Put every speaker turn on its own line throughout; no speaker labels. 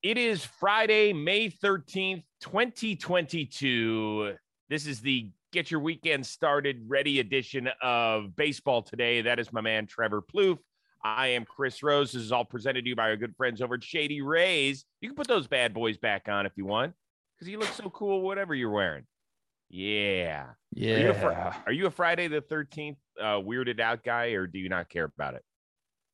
It is Friday, May 13th, 2022. This is the Get Your Weekend Started Ready edition of Baseball Today. That is my man, Trevor Plouffe. I am Chris Rose. This is all presented to you by our good friends over at Shady Rays. You can put those bad boys back on if you want because you look so cool, whatever you're wearing. Yeah.
Yeah.
Are you a, fr- are you a Friday the 13th uh, weirded out guy or do you not care about it?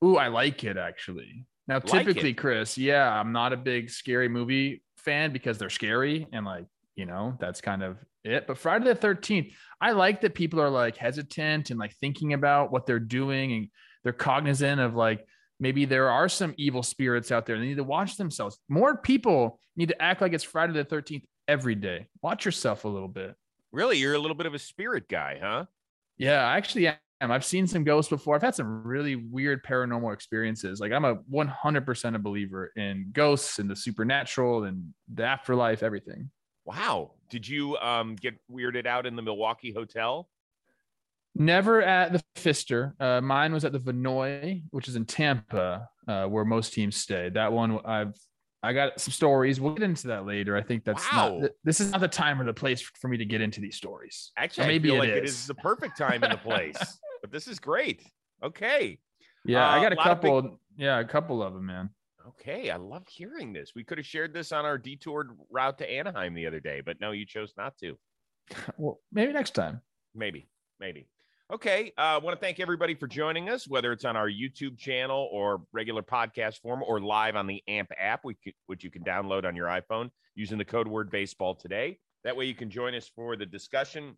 Ooh, I like it actually. Now, typically,
it?
Chris, yeah, I'm not a big scary movie fan because they're scary and like, you know, that's kind of it. But Friday the 13th, I like that people are like hesitant and like thinking about what they're doing and they're cognizant of like maybe there are some evil spirits out there. They need to watch themselves. More people need to act like it's Friday the 13th every day. Watch yourself a little bit.
Really? You're a little bit of a spirit guy, huh?
Yeah, I actually am. I've seen some ghosts before. I've had some really weird paranormal experiences. Like I'm a 100% a believer in ghosts and the supernatural and the afterlife, everything.
Wow. Did you um, get weirded out in the Milwaukee hotel?
Never at the Pfister. Uh, mine was at the Vinoy, which is in Tampa, uh, where most teams stay. That one, I've I got some stories. We'll get into that later. I think that's
Wow.
not. This is not the time or the place for me to get into these stories.
Actually,
Or maybe it
like it
is.
is the perfect time in the place. but this is great. Okay.
Yeah,
Uh,
I got a
lot of big-
couple. yeah, a couple of them, man.
Okay. I love hearing this. We could have shared this on our detoured route to Anaheim the other day, but no, you chose not to.
Well, maybe next time.
Maybe, maybe. Okay. I uh, want to thank everybody for joining us, whether it's on our YouTube channel or regular podcast form or live on the AMP app, which you, can download on your iPhone using the code word baseball today. That way you can join us for the discussion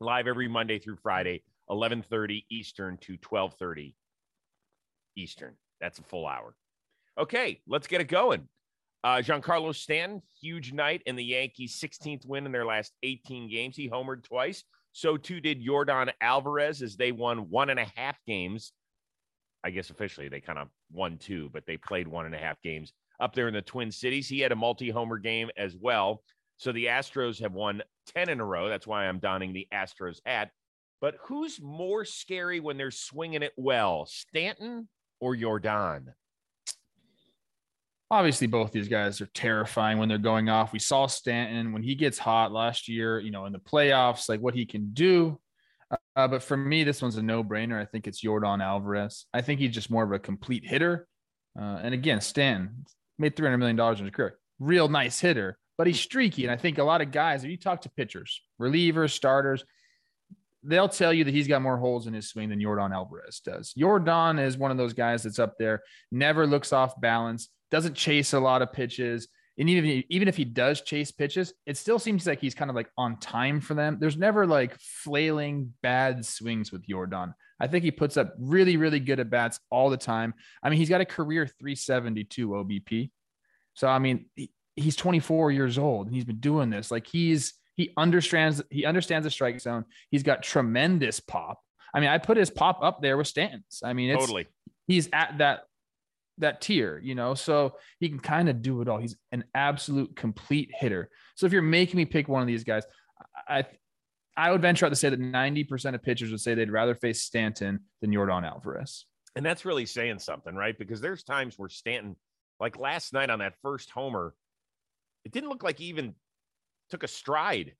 live every Monday through Friday, 1130 Eastern to 1230 Eastern. That's a full hour. Okay, let's get it going. Uh, Giancarlo Stanton, huge night in the Yankees' 16th win in their last 18 games. He homered twice. So too did Yordan Alvarez as they won one and a half games. I guess officially they kind of won two, but they played one and a half games up there in the Twin Cities. He had a multi homer game as well. So the Astros have won 10 in a row. That's why I'm donning the Astros hat. But who's more scary when they're swinging it well, Stanton or Yordan?
Obviously both these guys are terrifying when they're going off. We saw Stanton when he gets hot last year, you know, in the playoffs, like what he can do. Uh, but for me, this one's a no-brainer. I think it's Yordan Alvarez. I think he's just more of a complete hitter. Uh, and again, Stan made three hundred million dollars in his career. Real nice hitter, but he's streaky. And I think a lot of guys, if you talk to pitchers, relievers, starters, they'll tell you that he's got more holes in his swing than Yordan Alvarez does. Yordan is one of those guys that's up there, never looks off balance, doesn't chase a lot of pitches. And even, even if he does chase pitches, it still seems like he's kind of like on time for them. There's never like flailing bad swings with Yordan. I think he puts up really, really good at bats all the time. I mean, he's got a career 372 OBP. So, I mean, he, he's 24 years old and he's been doing this. Like he's, he understands, he understands the strike zone. He's got tremendous pop. I mean, I put his pop up there with Stanton's. I mean, it's,
Totally.
he's at that that tier, you know, so he can kind of do it all. He's an absolute complete hitter. So if you're making me pick one of these guys, I I would venture out to say that 90% of pitchers would say they'd rather face Stanton than Yordan Alvarez.
And that's really saying something, right? Because there's times where Stanton, like last night on that first homer, it didn't look like he even took a stride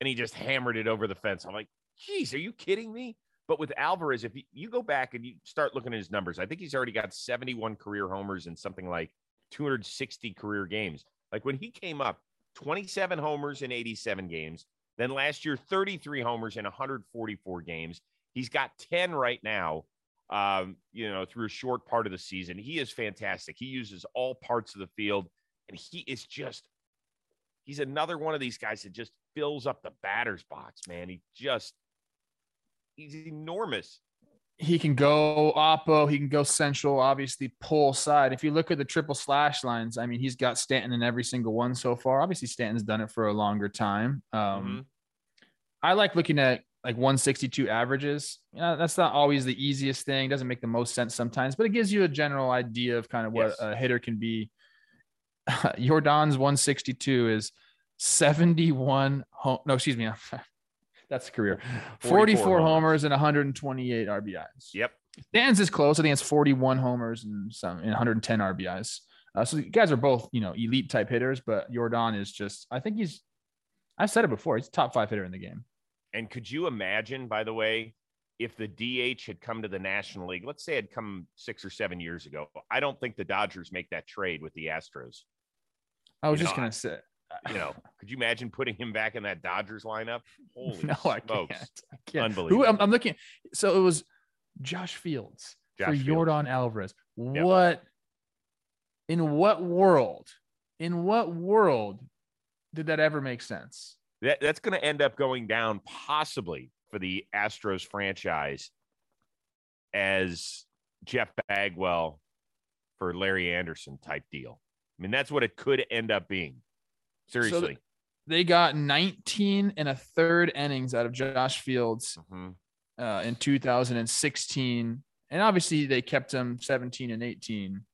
and he just hammered it over the fence. I'm like, geez, are you kidding me? But with Alvarez, if you, go back and you start looking at his numbers, I think he's already got 71 career homers and something like 260 career games. Like when he came up, 27 homers in 87 games. Then last year, 33 homers in 144 games. He's got 10 right now um, you know, through a short part of the season. He is fantastic. He uses all parts of the field, and he is just he's another one of these guys that just fills up the batter's box, man. He just he's enormous.
He can go oppo, he can go central, obviously pull side. If you look at the triple slash lines, I mean, he's got Stanton in every single one so far. Obviously, Stanton's done it for a longer time. Um,
Mhm.
I like looking at like 162 averages. That's not always the easiest thing. Doesn't make the most sense sometimes, but it gives you a general idea of kind of what
Yes.
a hitter can be. Yordan's 162 is 71 home. No, excuse me. That's the career. 44,
44
homers. and 128 RBIs.
Yep.
Dan's is close. I think it's 41 homers and some and 110 RBIs. Uh, so you guys are both, you know, elite type hitters, but Yordan is just, I think he's, I've said it before, he's top five hitter in the game.
And could you imagine, by the way, if the DH had come to the National League, let's say it had come six or seven years ago, I don't think the Dodgers make that trade with the Astros.
I was
You
just
know,
gonna say, Uh,
you know, could you imagine putting him back in that Dodgers lineup? Holy
no, I can't. I can't.
Unbelievable.
Who, I'm, I'm looking. So it was Josh Fields for
Josh Fields.
Yordan Alvarez. What in what world? In what world did that ever make sense?
That, that's going to end up going down possibly for the Astros franchise as Jeff Bagwell for Larry Andersen type deal. I mean, that's what it could end up being. Seriously.
They got 19 and a third innings out of Josh Fields
Mhm.
uh, in 2016, and obviously they kept him 17 and 18.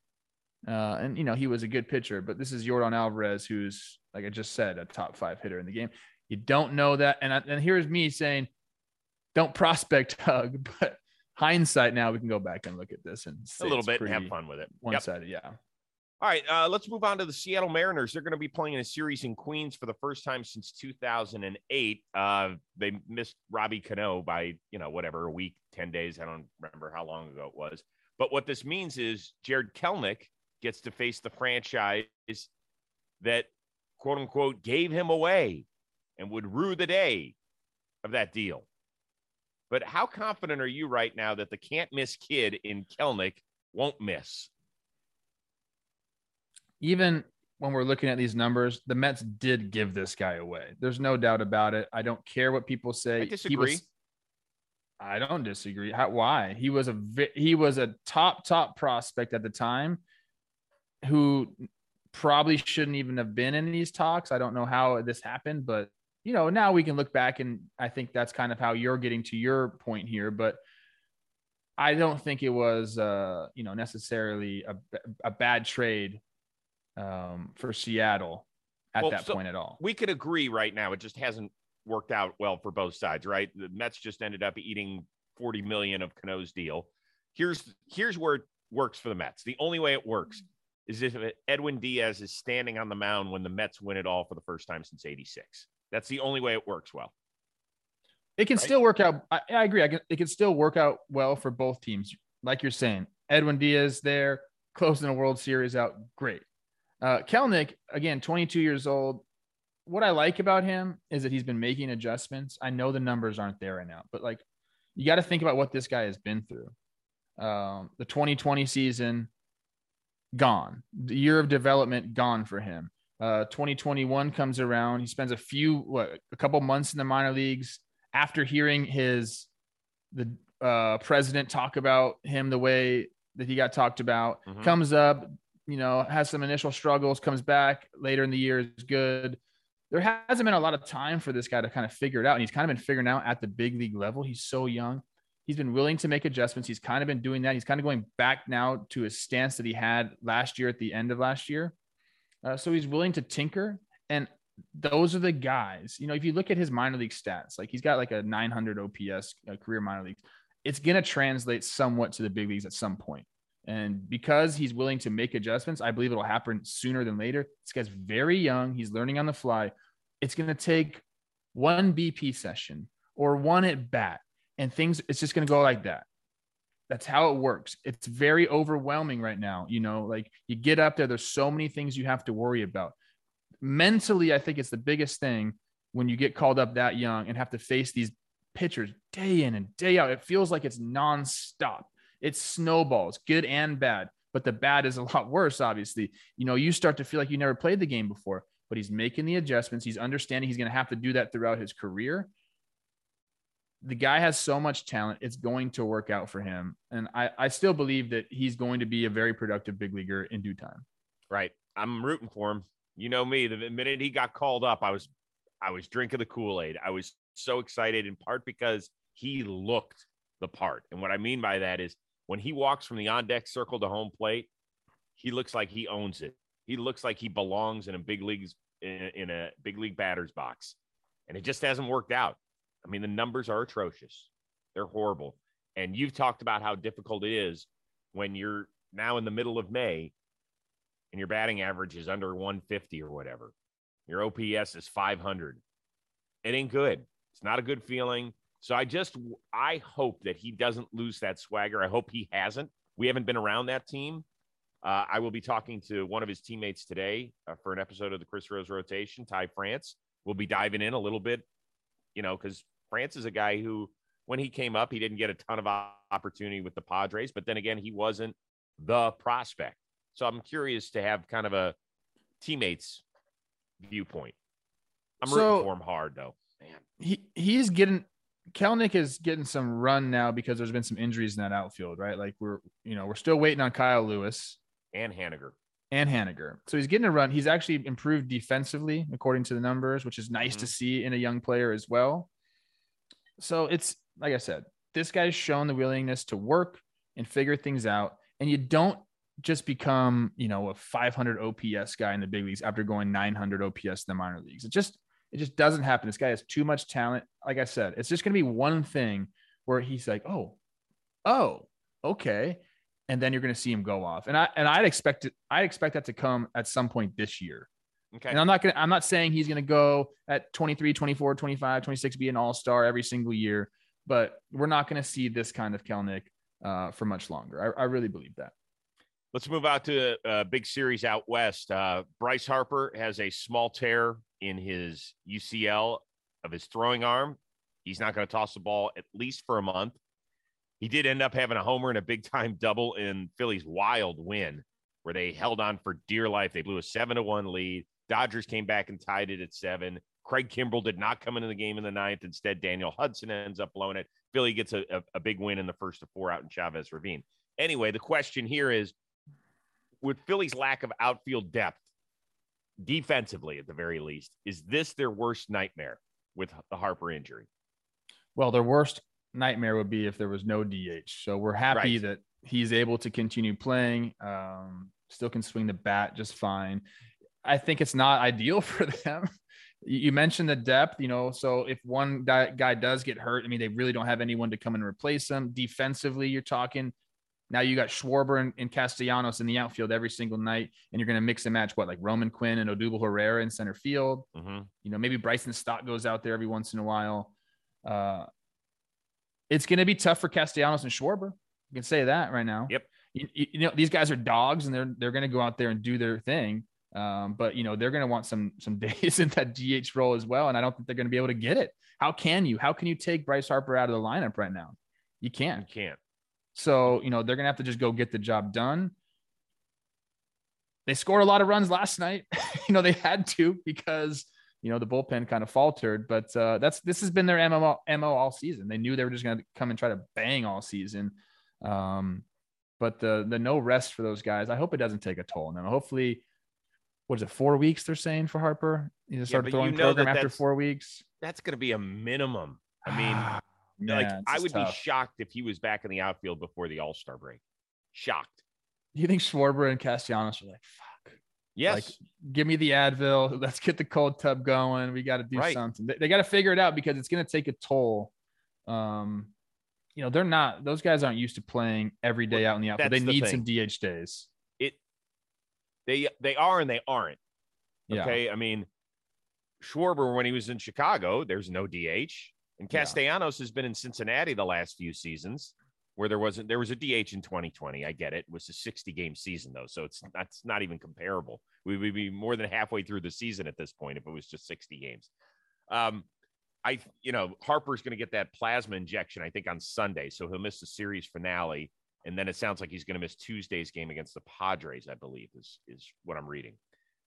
Uh, and you know he was a good pitcher, but this is Yordan Alvarez, who's like I just said, a top five hitter in the game. You don't know that, and I, and here's me saying, don't prospect hug, but hindsight now we can go back and look at this and
a little bit and have fun with it. Yep.
One-sided, yeah.
All right, uh, let's move on to the Seattle Mariners. They're going to be playing in a series in Queens for the first time since 2008. Uh, they missed Robbie Cano by you know whatever a week, ten days. I don't remember how long ago it was. But what this means is Jarred Kelenic gets to face the franchise that quote unquote gave him away and would rue the day of that deal. But how confident are you right now that the can't miss kid in Kelenic won't miss?
Even when we're looking at these numbers, the Mets did give this guy away. There's no doubt about it. I don't care what people say.
I disagree.
was- I don't disagree. How, why? He was a he was a top top prospect at the time, who probably shouldn't even have been in these talks. I don't know how this happened, but you know now we can look back and I think that's kind of how you're getting to your point here. But I don't think it was uh, you know necessarily a, a bad trade um, for Seattle at
Well,
that
so-
point at all.
we could agree right now it just hasn't worked out well for both sides right the mets just ended up eating 40 million of cano's deal here's here's where it works for the mets the only way it works is if edwin diaz is standing on the mound when the mets win it all for the first time since 86 that's the only way it works well
It can
right?
still work out. I, I agree. I can, it can still work out well for both teams. Like you're saying, Edwin Diaz there, closing a World Series out. Great. Uh, Kelenic, again, 22 years old. What I like about him is that he's been making adjustments. I know the numbers aren't there right now, but like you got to think about what this guy has been through. Um, the 2020 season, gone. The year of development, gone for him. Uh, 2021 comes around. He spends a few, what, a couple months in the minor leagues after hearing his the uh, president talk about him the way that he got talked about.
Mhm.
Comes up, you know, has some initial struggles. Comes back later in the year is good. There hasn't been a lot of time for this guy to kind of figure it out, and he's kind of been figuring out at the big league level. He's so young. He's been willing to make adjustments. He's kind of been doing that. He's kind of going back now to his stance that he had last year at the end of last year. Uh, so he's willing to tinker. And those are the guys, you know, if you look at his minor league stats, like he's got like a 900 OPS uh, career minor leagues, it's going to translate somewhat to the big leagues at some point. And because he's willing to make adjustments, I believe it'll happen sooner than later. This guy's very young. He's learning on the fly. It's going to take one BP session or one at bat, and things, it's just going to go like that. That's how it works. It's very overwhelming right now. You know, like you get up there, there's so many things you have to worry about. Mentally, I think it's the biggest thing when you get called up that young and have to face these pitchers day in and day out. It feels like it's nonstop. It's snowballs, good and bad. But the bad is a lot worse, obviously. You know, you start to feel like you never played the game before, but he's making the adjustments. He's understanding he's going to have to do that throughout his career. The guy has so much talent. It's going to work out for him. And I, I still believe that he's going to be a very productive big leaguer in due time.
right i'm rooting for him you know me the minute he got called up i was i was drinking the kool-aid i was so excited in part because he looked the part and what i mean by that is when he walks from the on deck circle to home plate he looks like he owns it he looks like he belongs in a big leagues in, in a big league batter's box and it just hasn't worked out i mean the numbers are atrocious they're horrible and you've talked about how difficult it is when you're now in the middle of may and your batting average is under 150 or whatever. Your OPS is 500. It ain't good. It's not a good feeling. So I just I hope that he doesn't lose that swagger. I hope he hasn't. We haven't been around that team. Uh, I will be talking to one of his teammates today uh, for an episode of the Chris Rose rotation. Ty France. We'll be diving in a little bit, you know, because France is a guy who, when he came up, he didn't get a ton of opportunity with the Padres, but then again, he wasn't the prospect. So I'm curious to have kind of a teammates viewpoint. I'm
So-
rooting for him hard though. Man,
he he's getting Kelenic is getting some run now because there's been some injuries in that outfield, right? Like we're you know we're still waiting on Kyle Lewis
and Haniger.
and Haniger, so he's getting a run. He's actually improved defensively according to the numbers, which is nice to mm-hmm. see in a young player as well. So it's like I said, this guy's shown the willingness to work and figure things out, and you don't just become you know a 500 OPS guy in the big leagues after going 900 OPS in the minor leagues. It just it just doesn't happen. This guy has too much talent. Like I said, it's just going to be one thing where he's like, oh, oh, okay, and then you're going to see him go off. And I and I'd expect it. I expect that to come at some point this year.
Okay.
And I'm not going to I'm not saying he's going to go at 23, 24, 25, 26 be an all-star every single year, but we're not going to see this kind of Kelenic uh, for much longer. I, I really believe that.
Let's move out to a big series out west. Uh, Bryce Harper has a small tear in his UCL of his throwing arm. He's not going to toss the ball at least for a month. He did end up having a homer and a big time double in Philly's wild win, where they held on for dear life. They blew a seven to one lead. Dodgers came back and tied it at seven. Craig Kimbrel did not come into the game in the ninth. Instead, Daniel Hudson ends up blowing it. Philly gets a, a, a big win in the first of four out in Chavez Ravine. Anyway, the question here is with Philly's lack of outfield depth, defensively at the very least, is this their worst nightmare with the Harper injury?
Well, their worst nightmare would be if there was no DH. So we're happy
Right.
that he's able to continue playing. Um, still can swing the bat just fine. I think it's not ideal for them. You mentioned the depth, you know. So if one guy, guy does get hurt, I mean, they really don't have anyone to come and replace them. Defensively, you're talking. Now you got Schwarber and, and Castellanos in the outfield every single night, and you're going to mix and match what like Roman Quinn and Odubel Herrera in center field
Mm-hmm.
you know maybe Bryson Stott goes out there every once in a while. Uh, it's going to be tough for Castellanos and Schwarber. You can say that right now.
Yep.
You, you- you know these guys are dogs and they're they're going to go out there and do their thing. Um, but you know they're going to want some some days in that DH role as well, and I don't think they're going to be able to get it. How can you? How can you take Bryce Harper out of the lineup right now? You
You
can't.
can't.
So, you know, they're going to have to just go get the job done. They scored a lot of runs last night. you know, they had to because, you know, the bullpen kind of faltered, but uh, that's this has been their MO, MO all season. They knew they were just going to come and try to bang all season. Um, but the the no rest for those guys, I hope it doesn't take a toll on them. Hopefully, what is it, four weeks they're saying for Harper? You know, start throwing
you know
program after four weeks.
That's going to be a minimum. I mean,
Man,
like I would
tough.
be shocked if he was back in the outfield before the All Star break. Shocked.
You think Schwarber and Castellanos are like, fuck?
Yes.
Like, give me the Advil. Let's get the cold tub going. We got to do
Right.
something. They, they got to figure it out because it's going to take a toll. Um, you know, they're not; those guys aren't used to playing every day out in the outfield. They
the
need
thing.
some DH days.
it. They they are and they aren't.
Yeah.
Okay. I mean, Schwarber when he was in Chicago, there's no DH, and
Yeah.
Castellanos has been in Cincinnati the last few seasons where there wasn't there was a DH in 2020. I get it. It was a 60 game season though, so it's that's not even comparable. We would be more than halfway through the season at this point if it was just 60 games. Um, I you know Harper's going to get that plasma injection I think on Sunday, so he'll miss the series finale, and then it sounds like he's going to miss Tuesday's game against the Padres. I believe is is what I'm reading.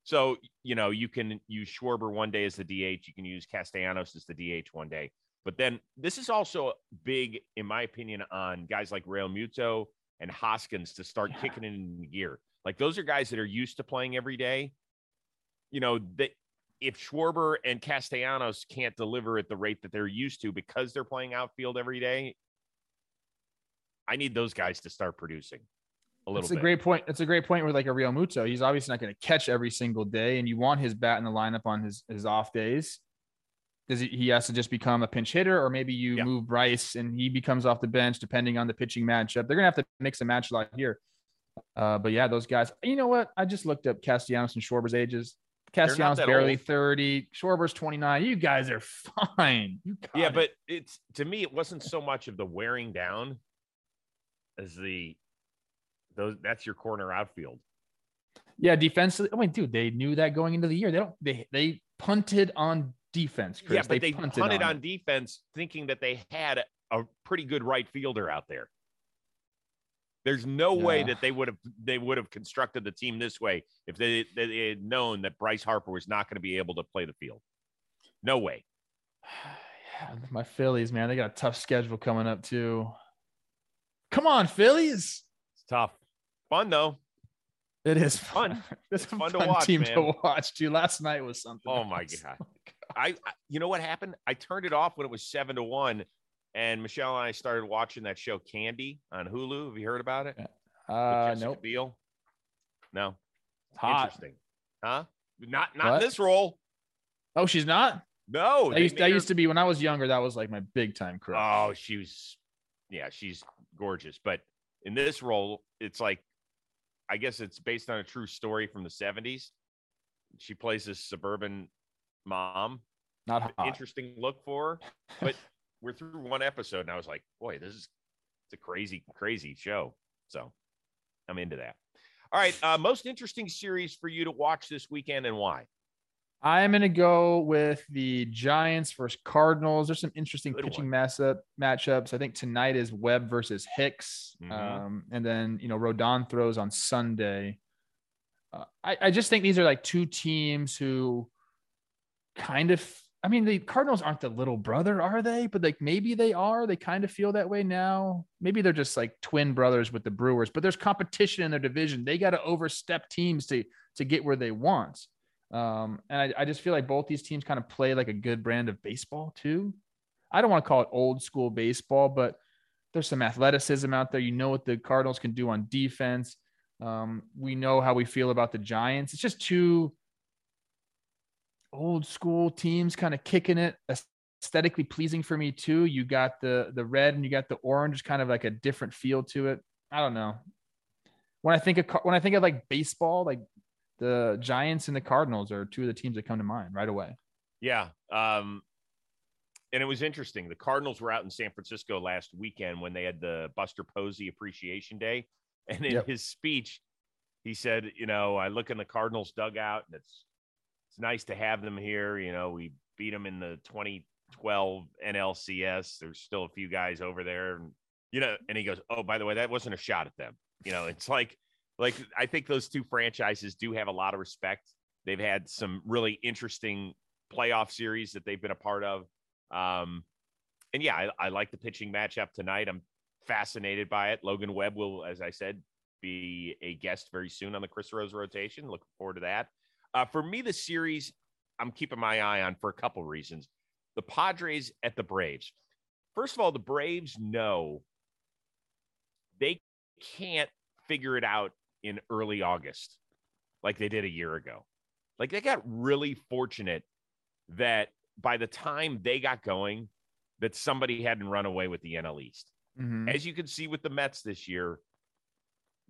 So you know you can use Schwarber one day as the DH, you can use Castellanos as the DH one day, but then this is also big, in my opinion, on guys like Realmuto and Hoskins to start
Yeah.
kicking it in gear. Like those are guys that are used to playing every day. You know that if Schwarber and Castellanos can't deliver at the rate that they're used to because they're playing outfield every day, I need those guys to start producing a little
It's a great point. It's a great point with like a Realmuto. He's obviously not going to catch every single day, and you want his bat in the lineup on his his off days. Does he, he has to just become a pinch hitter, or maybe you
Yeah.
move Bryce and he becomes off the bench depending on the pitching matchup. They're gonna have to mix and match a lot here. Uh, but yeah, those guys. You know what? I just looked up Castellanos and Schwarber's ages. Castellanos barely
old.
30. Schwarber's 29. You guys are fine. You
Yeah,
it.
but it's to me, it wasn't so much of the wearing down as the those. That's your corner outfield.
yeah, defensively. I mean, dude, they knew that going into the year. They don't. They they punted on defense. Chris.
yeah, but they,
punted,
punted on,
it.
defense, thinking that they had a pretty good right fielder out there. There's no way that they would have they would have constructed the team this way if they, they had known that Bryce Harper was not going to be able to play the field. No way.
Yeah, my Phillies, man, they got a tough schedule coming up too. Come on, Phillies.
It's tough. Fun though.
It is
fun.
fun. It's,
It's
a
fun to watch,
team
man.
to watch. Dude, last night was something.
Oh, oh
my.
God. I, I you know what happened? I turned it off when it was seven to one, and Michelle and I started watching that show Candy on Hulu. Have you heard about it?
Uh, nope.
Biel? No.
Hot.
Interesting. Huh? Not not
What?
this role.
Oh, she's not.
No.
I
they
used, I
her-
used to be when I was younger. That was like my big time crush.
Oh, she was yeah, she's gorgeous. But in this role, it's like I guess it's based on a true story from the 70s. She plays this suburban mom
not hot.
interesting look for her. But we're through one episode, and I was like, boy, this is it's a crazy, crazy show. So I'm into that. All right, uh, most interesting series for you to watch this weekend, and why?
I'm gonna go with the Giants versus Cardinals. There's some interesting
Good
pitching matchup matchups. I think tonight is Webb versus Hicks,
Mhm.
um, and then you know Rodon throws on Sunday. Uh, I, I just think these are like two teams who kind of. I mean, the Cardinals aren't the little brother, are they? But like maybe they are. They kind of feel that way now. Maybe they're just like twin brothers with the Brewers. But there's competition in their division. They got to overstep teams to to get where they want. Um, and I, I just feel like both these teams kind of play like a good brand of baseball too. I don't want to call it old school baseball, but there's some athleticism out there. You know what the Cardinals can do on defense. Um, we know how we feel about the Giants. It's just two old school teams kind of kicking it aesthetically pleasing for me too. You got the the red and you got the orange, kind of like a different feel to it. I don't know. When I think of when I think of like baseball, like the Giants and the Cardinals are two of the teams that come to mind right away.
Yeah. Um, and it was interesting. The Cardinals were out in San Francisco last weekend when they had the Buster Posey Appreciation Day. And in
Yep.
his speech, he said, you know, I look in the Cardinals dugout and it's it's nice to have them here. You know, we beat them in the 2012 NLCS. There's still a few guys over there. And, you know, and he goes, Oh, by the way, that wasn't a shot at them. You know, it's like like I think those two franchises do have a lot of respect. They've had some really interesting playoff series that they've been a part of. Um, and yeah, I, I like the pitching matchup tonight. I'm fascinated by it. Logan Webb will, as I said, be a guest very soon on the Chris Rose rotation. Looking forward to that. Uh, for me, the series I'm keeping my eye on for a couple reasons. The Padres at the Braves. First of all, the Braves know they can't figure it out in early August like they did a year ago. Like they got really fortunate that by the time they got going, that somebody hadn't run away with the NL East.
Mhm.
As you can see with the Mets this year,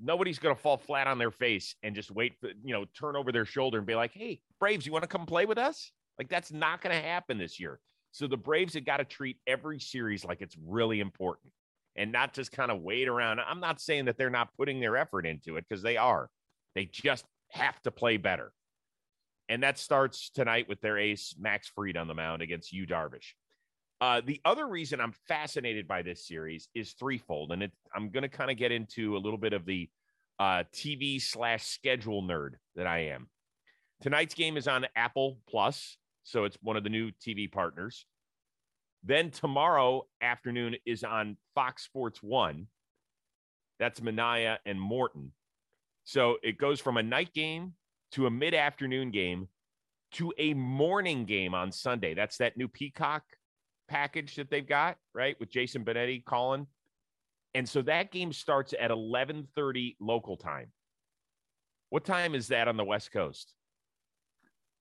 nobody's going to fall flat on their face and just wait for, you know, turn over their shoulder and be like, hey, Braves, you want to come play with us? Like that's not going to happen this year. So the Braves have got to treat every series like it's really important and not just kind of wait around. I'm not saying that they're not putting their effort into it because they are. They just have to play better. And that starts tonight with their ace, Max Fried, on the mound against Yu Darvish. Uh, the other reason I'm fascinated by this series is threefold, and it, I'm going to kind of get into a little bit of the uh, TV slash schedule nerd that I am. Tonight's game is on Apple Plus, so it's one of the new TV partners. Then tomorrow afternoon is on Fox Sports One. That's Manaea and Morton. So it goes from a night game to a mid afternoon game to a morning game on Sunday. That's that new Peacock package that they've got, right? With Jason Benetti calling. And so that game starts at 11:30 local time. What time is that on the West Coast?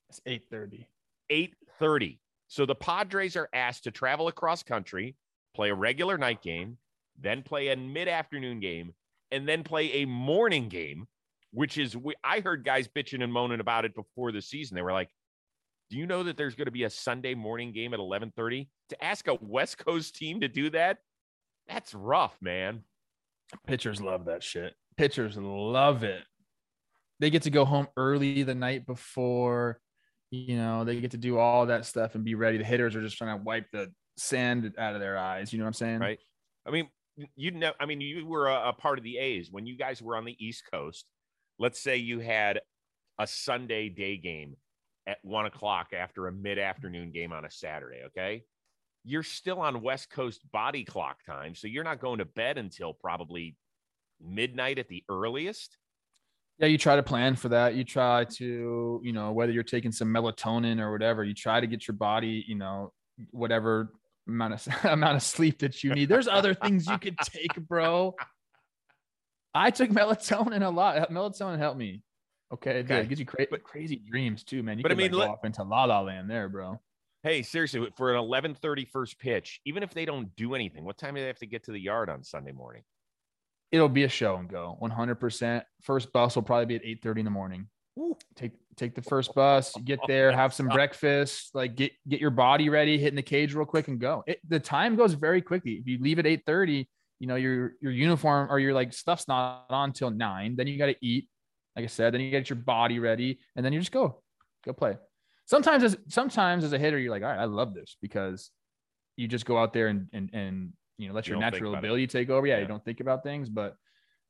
It's eight thirty.
8:30. So the Padres are asked to travel across country, play a regular night game, then play a mid-afternoon game and then play a morning game, which is we, I heard guys bitching and moaning about it before the season. They were like, "Do you know that there's going to be a Sunday morning game at 11:30?" To ask a West Coast team to do that, that's rough, man.
Pitchers love that shit. Pitchers love it. They get to go home early the night before. You know, they get to do all that stuff and be ready. The hitters are just trying to wipe the sand out of their eyes. You know what I'm saying?
Right. I mean, you know, I mean, you were a, a part of the A's when you guys were on the East Coast. Let's say you had a Sunday day game at one o'clock after a mid afternoon game on a Saturday. Okay. You're still on West Coast body clock time. So you're not going to bed until probably midnight at the earliest.
Yeah, you try to plan for that. You try to, you know, whether you're taking some melatonin or whatever, you try to get your body, you know, whatever amount of amount of sleep that you need. There's other things you could take, bro. I took melatonin a lot. Melatonin helped me. Okay, it gives you cra-
But-
crazy dreams too, man. You
but I
could like,
mean,
go off into la la land there, bro.
Hey, seriously, for an 11:30 first pitch, even if they don't do anything, what time do they have to get to the yard on Sunday morning?
It'll be a show and go. 100%. First bus will probably be at 8:30 in the morning.
Woo.
Take take the first bus, get there, have some breakfast, like get get your body ready, hit in the cage real quick and go. It, the time goes very quickly. If you leave at 8:30, you know, your your uniform or your like stuff's not on till 9, then you got to eat. Like I said, then you get your body ready and then you just go. Go play. Sometimes as sometimes as a hitter you're like, "All right, I love this because you just go out there and and and you know, let
You
your natural
about it.
ability take over. Yeah,
Yeah.
you don't think about things, but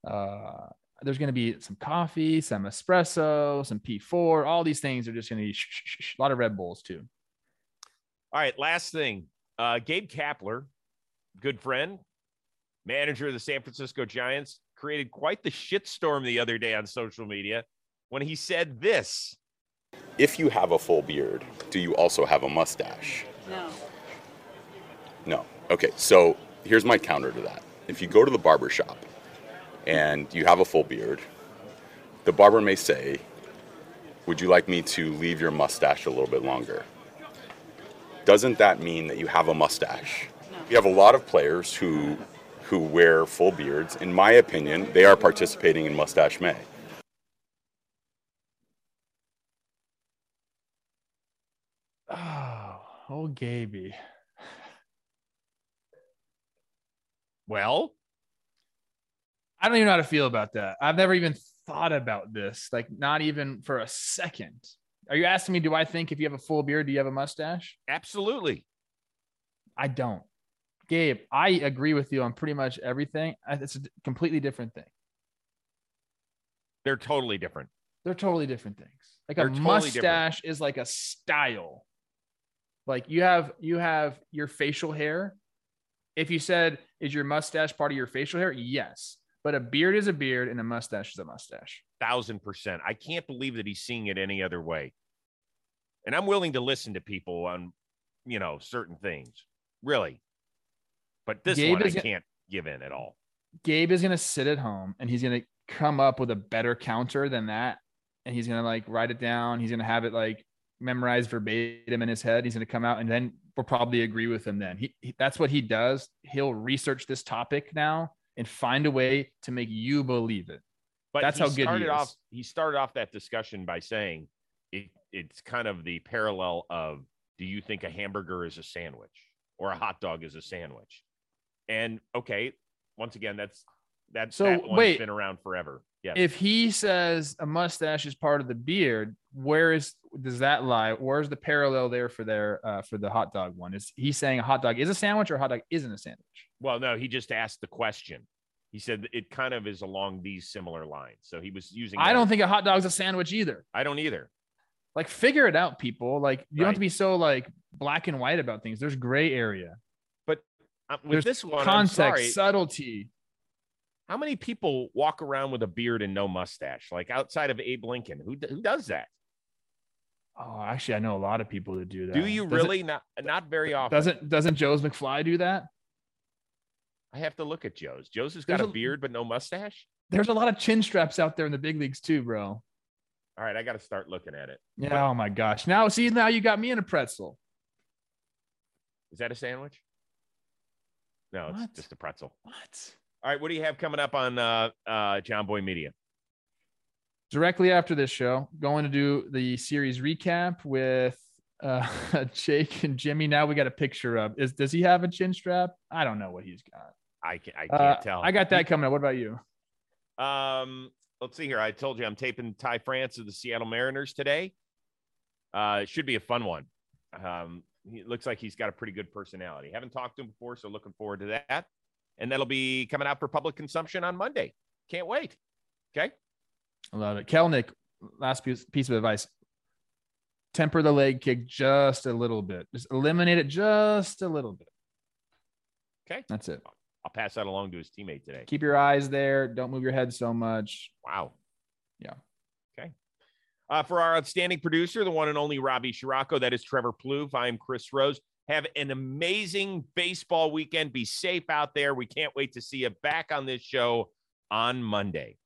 uh there's going to be some coffee, some espresso, some P4. All these things are just going to be sh- sh- sh- a lot of Red Bulls too.
All right, last thing. Uh, Gabe Kapler, good friend, manager of the San Francisco Giants, created quite the shitstorm the other day on social media when he said this.
If you have a full beard, do you also have a mustache?
No.
No. Okay, so here's my counter to that. If you go to the barber shop and you have a full beard, the barber may say, Would you like me to leave your mustache a little bit longer? Doesn't that mean that you have a mustache?
No.
You have a lot of players who who wear full beards. In my opinion, they are participating in Mustache May.
Oh, oh, Gaby.
Well,
I don't even know how to feel about that. I've never even thought about this, like not even for a second. Are you asking me, do I think if you have a full beard, do you have a mustache?
absolutely.
I don't. Gabe, I agree with you on pretty much everything. It's a completely different thing.
They're totally different.
They're totally different things. Like
They're
a
totally different.
mustache is like a style. Like you have you have your facial hair. If you said is your mustache part of your facial hair? Yes. But a beard is a beard and a mustache is a mustache.
Thousand percent. I can't believe that he's seeing it any other way. And I'm willing to listen to people on, you know, certain things. Really. But this
Gabe
one I can't give in at all.
Gabe is gonna sit at home and he's gonna come up with a better counter than that. And he's gonna like write it down. He's gonna have it like memorized verbatim in his head. He's gonna come out and then we'll probably agree with him then. He, he that's what he does. He'll research this topic now and find a way to make you believe it.
But
That's how good he
started
is.
off. He started off that discussion by saying it, it's kind of the parallel of do you think a hamburger is a sandwich or a hot dog is a sandwich? And okay, once again, that's that's
So,
that
wait.
been around forever. Yeah.
If he says a mustache is part of the beard, where is does that lie? Where's the parallel there for their uh, for the hot dog one? Is he saying a hot dog is a sandwich or a hot dog isn't a sandwich?
well, no, he just asked the question. He said it kind of is along these similar lines. So he was using.
I
that-
don't think a hot dog's a sandwich either.
I don't either.
Like figure it out, people. Like you don't have to be so like black and white about things. There's gray area.
Uh, with
There's
this one, I'm
context,
sorry.
subtlety.
How many people walk around with a beard and no mustache? Like outside of Abe Lincoln, who who does that?
Oh, actually, I know a lot of people that do that.
Do you
Doesn't-
really? Not not very often.
Doesn't doesn't Joe's McFly do that?
I have to look at Joe's. Joe's has got a
a-
beard but no mustache.
There's a lot of chin straps out there in the big leagues too, bro.
All right, I got to start looking at it.
Yeah. Oh my gosh. Now see, now you got me in a pretzel.
Is that a sandwich? No, it's
What?
just a pretzel.
What?
All right, what do you have coming up on uh, uh, Jomboy Media?
Directly after this show, going to do the series recap with uh, Jake and Jimmy. Now we got a picture of. Is does he have a chin strap? I don't know what he's got.
I can't, I can't
Uh,
tell.
I got that coming up. What about you?
Um, let's see here. I told you I'm taping Ty France of the Seattle Mariners today. Uh, it should be a fun one. Um, he looks like he's got a pretty good personality. Haven't talked to him before, so looking forward to that. And that'll be coming out for public consumption on Monday. Can't wait. Okay.
I love it. Kelenic, last piece, piece of advice. Temper the leg kick just a little bit. Just eliminate it just a little bit.
Okay.
That's it.
I'll pass that along to his teammate today.
Keep your eyes there. Don't move your head so much.
Wow.
Yeah.
Uh, for our outstanding producer, the one and only Robbie Scirocco, that is Trevor Plouffe. I'm Chris Rose. Have an amazing baseball weekend. Be safe out there. We can't wait to see you back on this show on Monday.